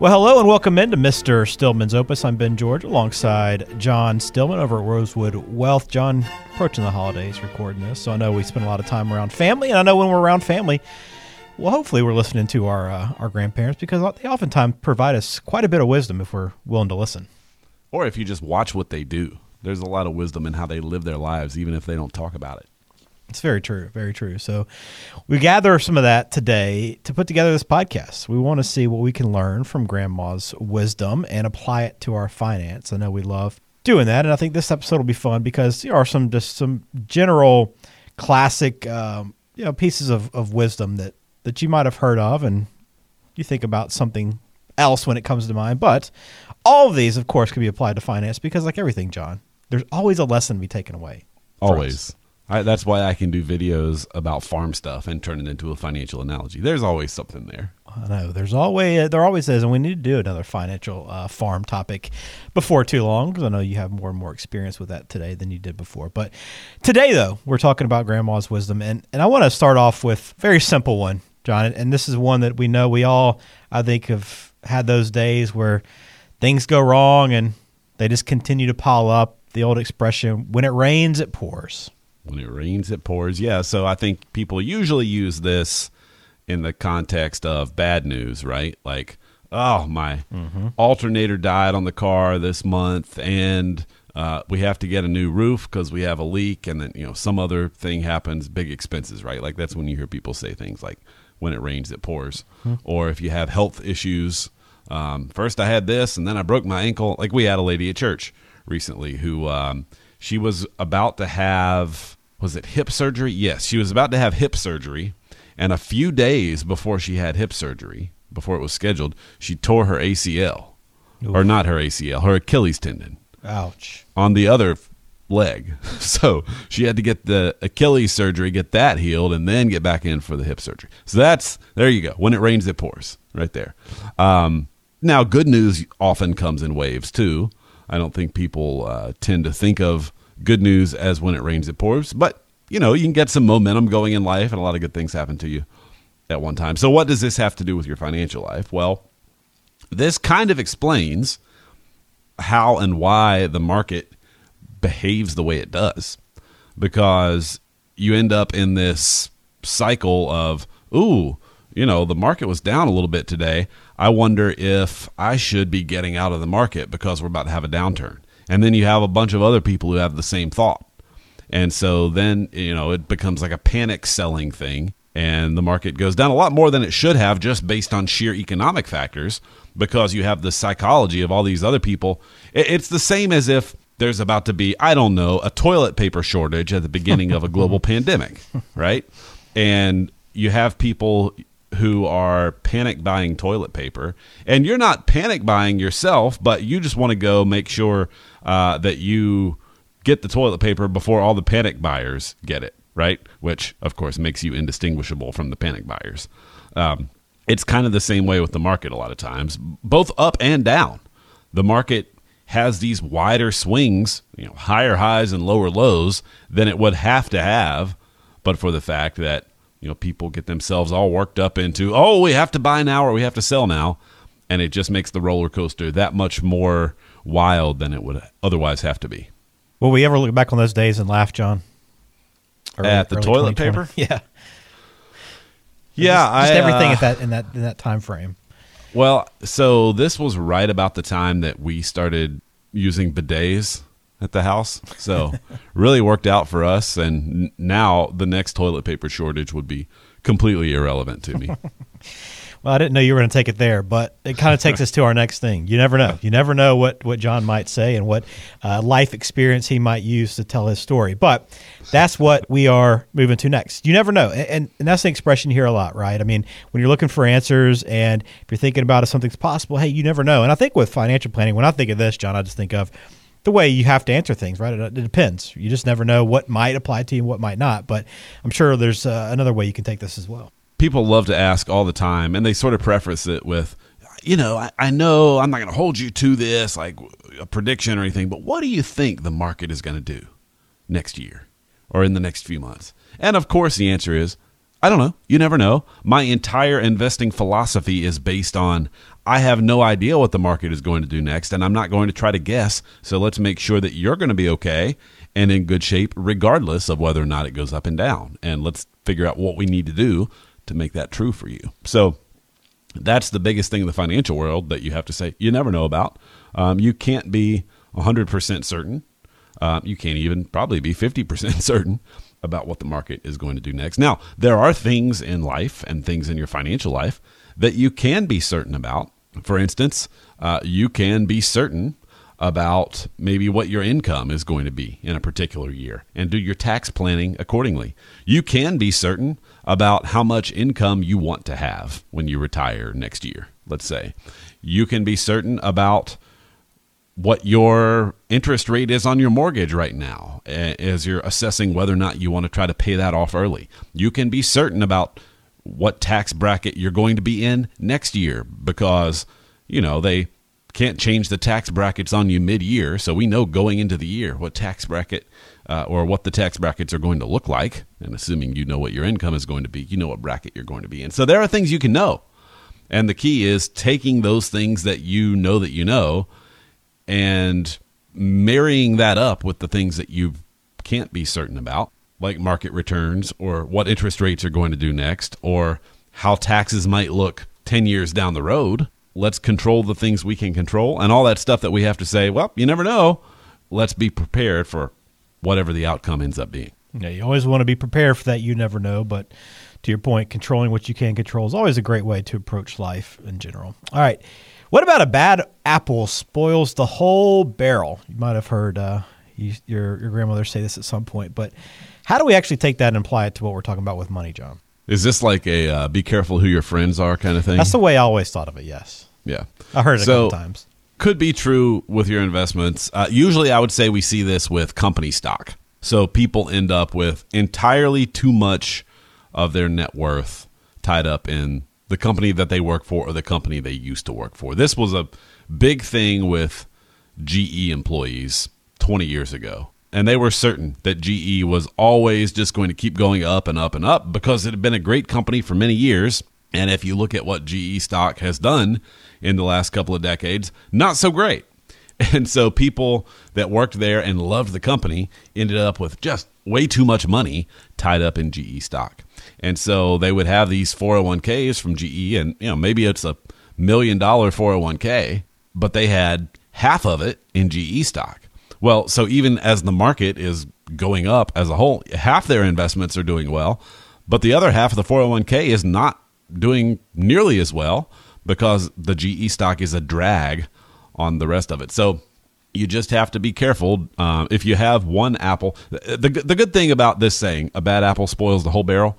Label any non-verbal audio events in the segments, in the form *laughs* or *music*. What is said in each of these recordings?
Well, hello and welcome into Mr. Stillman's Opus. I'm Ben George alongside John Stillman over at Rosewood Wealth. John, approaching the holidays recording this, so I know we spend a lot of time around family, and I know when we're around family, well, hopefully we're listening to our uh, our grandparents because they oftentimes provide us quite a bit of wisdom if we're willing to listen. Or if you just watch what they do, there's a lot of wisdom in how they live their lives, even if they don't talk about it. It's very true, very true. So we gather some of that today to put together this podcast. We want to see what we can learn from grandma's wisdom and apply it to our finance. I know we love doing that, and I think this episode will be fun because there are some just some general classic um, you know pieces of, of wisdom that that you might have heard of, and you think about something else when it comes to mind. But all of these, of course, can be applied to finance because, like everything, John, there's always a lesson to be taken away. Always. I, that's why I can do videos about farm stuff and turn it into a financial analogy. There's always something there. I know. There's always there always is, and we need to do another financial uh, farm topic before too long because I know you have more and more experience with that today than you did before. But today, though, we're talking about grandma's wisdom, and and I want to start off with a very simple one, John, and this is one that we know we all I think have had those days where things go wrong and they just continue to pile up. The old expression, "When it rains, it pours." When it rains, it pours. Yeah. So I think people usually use this in the context of bad news, right? Like, oh, my mm-hmm. alternator died on the car this month, and uh, we have to get a new roof because we have a leak, and then you know some other thing happens, big expenses, right? Like that's when you hear people say things like, "When it rains, it pours," mm-hmm. or if you have health issues. Um, first, I had this, and then I broke my ankle. Like we had a lady at church recently who um, she was about to have was it hip surgery? Yes, she was about to have hip surgery, and a few days before she had hip surgery, before it was scheduled, she tore her ACL, Oof. or not her ACL, her Achilles tendon. Ouch! On the other leg, *laughs* so she had to get the Achilles surgery, get that healed, and then get back in for the hip surgery. So that's there you go. When it rains, it pours. Right there. Um, now, good news often comes in waves too. I don't think people uh, tend to think of good news as when it rains, it pours. But, you know, you can get some momentum going in life, and a lot of good things happen to you at one time. So, what does this have to do with your financial life? Well, this kind of explains how and why the market behaves the way it does. Because you end up in this cycle of, ooh, you know, the market was down a little bit today. I wonder if I should be getting out of the market because we're about to have a downturn and then you have a bunch of other people who have the same thought. And so then you know it becomes like a panic selling thing. And the market goes down a lot more than it should have just based on sheer economic factors because you have the psychology of all these other people. It's the same as if there's about to be i don't know a toilet paper shortage at the beginning of a global *laughs* pandemic right? And you have people who are panic buying toilet paper and you're not panic buying yourself but you just want to go make sure uh, that you get the toilet paper before all the panic buyers get it, right? Which, of course, makes you indistinguishable from the panic buyers. Um, it's kind of the same way with the market a lot of times, both up and down. The market has these wider swings, you know, higher highs and lower lows than it would have to have, but for the fact that you know people get themselves all worked up into, oh, we have to buy now or we have to sell now, and it just makes the roller coaster that much more wild than it would otherwise have to be. Will we ever look back on those days and laugh, John? Early, at the toilet paper? *laughs* Yeah. Yeah, just, just I, everything uh, at that in that in that time frame. Well, so this was right about the time that we started using bidets at the house. So really worked out for us and now the next toilet paper shortage would be completely irrelevant to me. *laughs* Well, I didn't know you were going to take it there, but it kind of *laughs* takes us to our next thing. You never know. You never know what, what John might say and what uh, life experience he might use to tell his story. But that's what we are moving to next. You never know. And, and that's an expression you hear a lot, right? I mean, when you're looking for answers and if you're thinking about if something's possible, hey, you never know. And I think with financial planning, when I think of this, John, I just think of the way you have to answer things, right? It, it, depends. You just never know what might apply to you and what might not. But I'm sure there's uh, another way you can take this as well people love to ask all the time, and they sort of preface it with, you know, I, I know I'm not going to hold you to this, like a prediction or anything, but what do you think the market is going to do next year or in the next few months? And of course, the answer is, I don't know. You never know. My entire investing philosophy is based on I have no idea what the market is going to do next, and I'm not going to try to guess. So let's make sure that you're going to be okay and in good shape, regardless of whether or not it goes up and down. And let's figure out what we need to do to make that true for you. So that's the biggest thing in the financial world that you have to say you never know about. Um, you can't be 100% certain. Uh, you can't even probably be 50% *laughs* certain about what the market is going to do next. Now, there are things in life and things in your financial life that you can be certain about. For instance, uh, you can be certain about maybe what your income is going to be in a particular year and do your tax planning accordingly. You can be certain about how much income you want to have when you retire next year, let's say. You can be certain about what your interest rate is on your mortgage right now as you're assessing whether or not you want to try to pay that off early. You can be certain about what tax bracket you're going to be in next year because, you know, they can't change the tax brackets on you mid-year, so we know going into the year what tax bracket uh, or what the tax brackets are going to look like. And assuming you know what your income is going to be, you know what bracket you're going to be in. So there are things you can know, and the key is taking those things that you know that you know, and marrying that up with the things that you can't be certain about, like market returns or what interest rates are going to do next, or how taxes might look ten years down the road Let's control the things we can control and all that stuff that we have to say, well, you never know. Let's be prepared for whatever the outcome ends up being. Yeah, you always want to be prepared for that. You never know. But to your point, controlling what you can control is always a great way to approach life in general. All right. What about a bad apple spoils the whole barrel? You might have heard uh, you, your, your grandmother say this at some point, but how do we actually take that and apply it to what we're talking about with money, John? Is this like a uh, be careful who your friends are kind of thing? That's the way I always thought of it, yes. Yeah, I heard it so, a couple times. Could be true with your investments. Uh, usually, I would say we see this with company stock. So people end up with entirely too much of their net worth tied up in the company that they work for or the company they used to work for. This was a big thing with GE employees 20 years ago. And they were certain that GE was always just going to keep going up and up and up because it had been a great company for many years. And if you look at what GE stock has done in the last couple of decades, not so great. *laughs* And so people that worked there and loved the company ended up with just way too much money tied up in GE stock. And so they would have these 401ks from GE and you know maybe it's a million dollar 401k, but they had half of it in GE stock. Well, so even as the market is going up as a whole, half their investments are doing well, but the other half of the 401k is not doing nearly as well because the GE stock is a drag on the rest of it. So you just have to be careful. Uh, if you have one apple, the, the good thing about this saying, a bad apple spoils the whole barrel,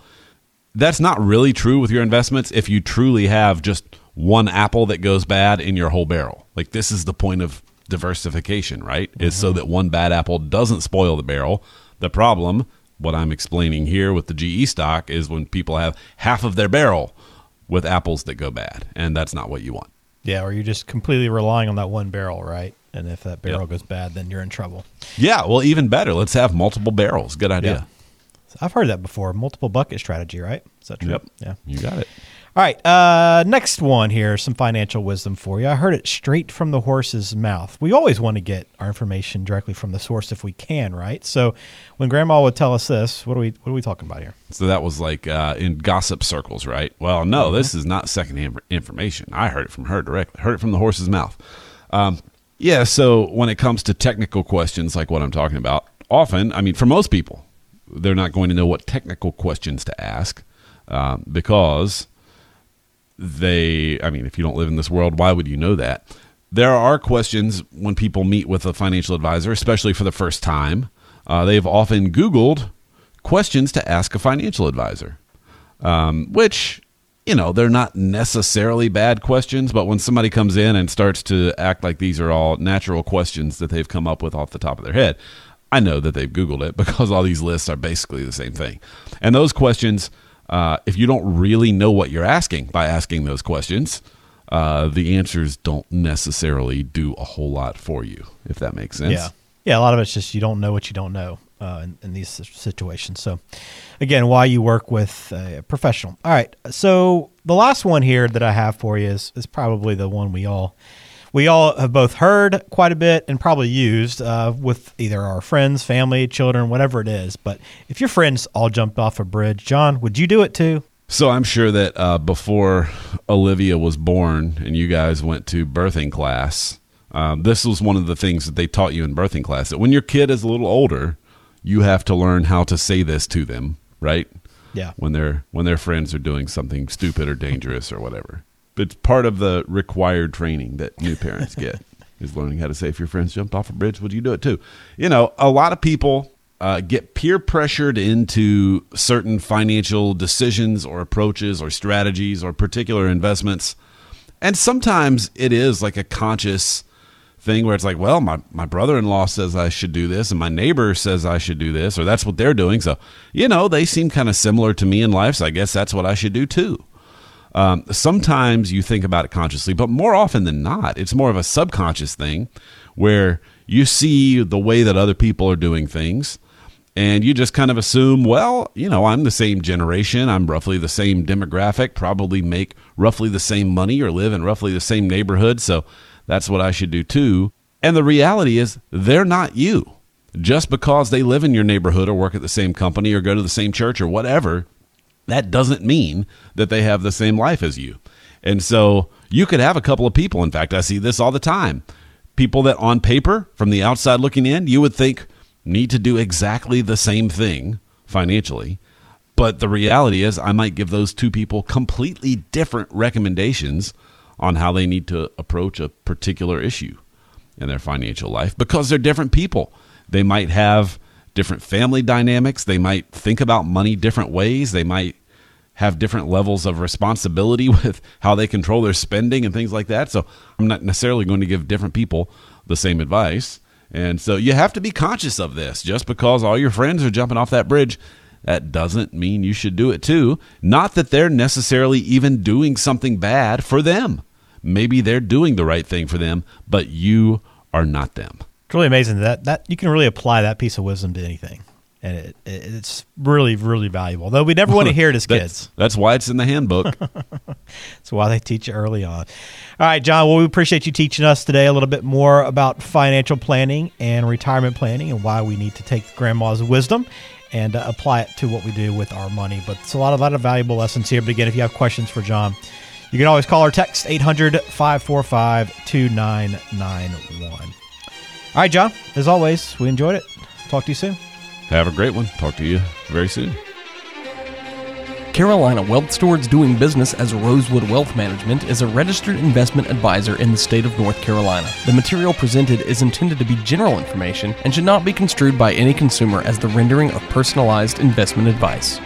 that's not really true with your investments if you truly have just one apple that goes bad in your whole barrel. Like this is the point of diversification, right? Mm-hmm. Is so that one bad apple doesn't spoil the barrel. The problem, what I'm explaining here with the GE stock, is when people have half of their barrel with apples that go bad, and that's not what you want. Yeah, or you're just completely relying on that one barrel, right? And if that barrel yep. goes bad, then you're in trouble. Yeah, well, even better. Let's have multiple barrels. Good idea. Yeah. I've heard that before. Multiple bucket strategy, right? Is that true? Yep. Yeah. You got it. All right. Uh, next one here, some financial wisdom for you. I heard it straight from the horse's mouth. We always want to get our information directly from the source if we can, right? So when Grandma would tell us this, what are we what are we talking about here? So that was like uh, in gossip circles, right? Well, no, mm-hmm. this is not secondhand information. I heard it from her directly. Heard it from the horse's mouth. Um, yeah. So when it comes to technical questions like what I'm talking about, often, I mean, for most people, they're not going to know what technical questions to ask um, because they, I mean, if you don't live in this world, why would you know that? There are questions when people meet with a financial advisor, especially for the first time. Uh, they've often Googled questions to ask a financial advisor, um, which, you know, they're not necessarily bad questions, but when somebody comes in and starts to act like these are all natural questions that they've come up with off the top of their head, I know that they've Googled it *laughs* because all these lists are basically the same thing. And those questions, uh, if you don't really know what you're asking by asking those questions, uh, the answers don't necessarily do a whole lot for you, if that makes sense. Yeah. Yeah. A lot of it's just you don't know what you don't know. uh, in, in, these situations. So, again, why you work with a professional. All right. So the last one here that I have for you is is probably the one we all we all have both heard quite a bit and probably used uh, with either our friends, family, children, whatever it is. But if your friends all jumped off a bridge, John, would you do it too? So I'm sure that uh, before Olivia was born and you guys went to birthing class, um, this was one of the things that they taught you in birthing class that when your kid is a little older, you have to learn how to say this to them, right? Yeah. When their when their friends are doing something stupid or dangerous or whatever. It's part of the required training that new parents get *laughs* is learning how to say if your friends jumped off a bridge, would you do it too? You know, a lot of people uh, get peer pressured into certain financial decisions or approaches or strategies or particular investments. And sometimes it is like a conscious thing where it's like, well, my, my brother in law says I should do this, and my neighbor says I should do this, or that's what they're doing. So, you know, they seem kind of similar to me in life. So I guess that's what I should do too. Um, sometimes you think about it consciously, but more often than not, it's more of a subconscious thing where you see the way that other people are doing things and you just kind of assume, well, you know, I'm the same generation, I'm roughly the same demographic, probably make roughly the same money or live in roughly the same neighborhood, so that's what I should do too. And the reality is, they're not you. Just because they live in your neighborhood or work at the same company or go to the same church or whatever, that doesn't mean that they have the same life as you. And so you could have a couple of people. In fact, I see this all the time. People that on paper, from the outside looking in, you would think need to do exactly the same thing financially. But the reality is, I might give those two people completely different recommendations on how they need to approach a particular issue in their financial life because they're different people. They might have different family dynamics. They might think about money different ways. They might have different levels of responsibility *laughs* with how they control their spending and things like that. So I'm not necessarily going to give different people the same advice. And so you have to be conscious of this. Just because all your friends are jumping off that bridge, that doesn't mean you should do it too. Not that they're necessarily even doing something bad for them. Maybe they're doing the right thing for them, but you are not them. It's really amazing that that you can really apply that piece of wisdom to anything and it, it, it's really really valuable. Though we never want to *laughs* hear it as that's, kids. That's why it's in the handbook. *laughs* *laughs* that's why they teach it early on. All right, John. Well, we appreciate you teaching us today a little bit more about financial planning and retirement planning, and why we need to take grandma's wisdom and uh, apply it to what we do with our money. But it's a lot of, lot of valuable lessons here. But again, if you have questions for John, you can always call or text 800 545 2991. All right, John. As always, we enjoyed it. Talk to you soon. Have a great one. Talk to you very soon. Carolina Wealth Stewards doing business as Rosewood Wealth Management is a registered investment advisor in the state of North Carolina. The material presented is intended to be general information and should not be construed by any consumer as the rendering of personalized investment advice.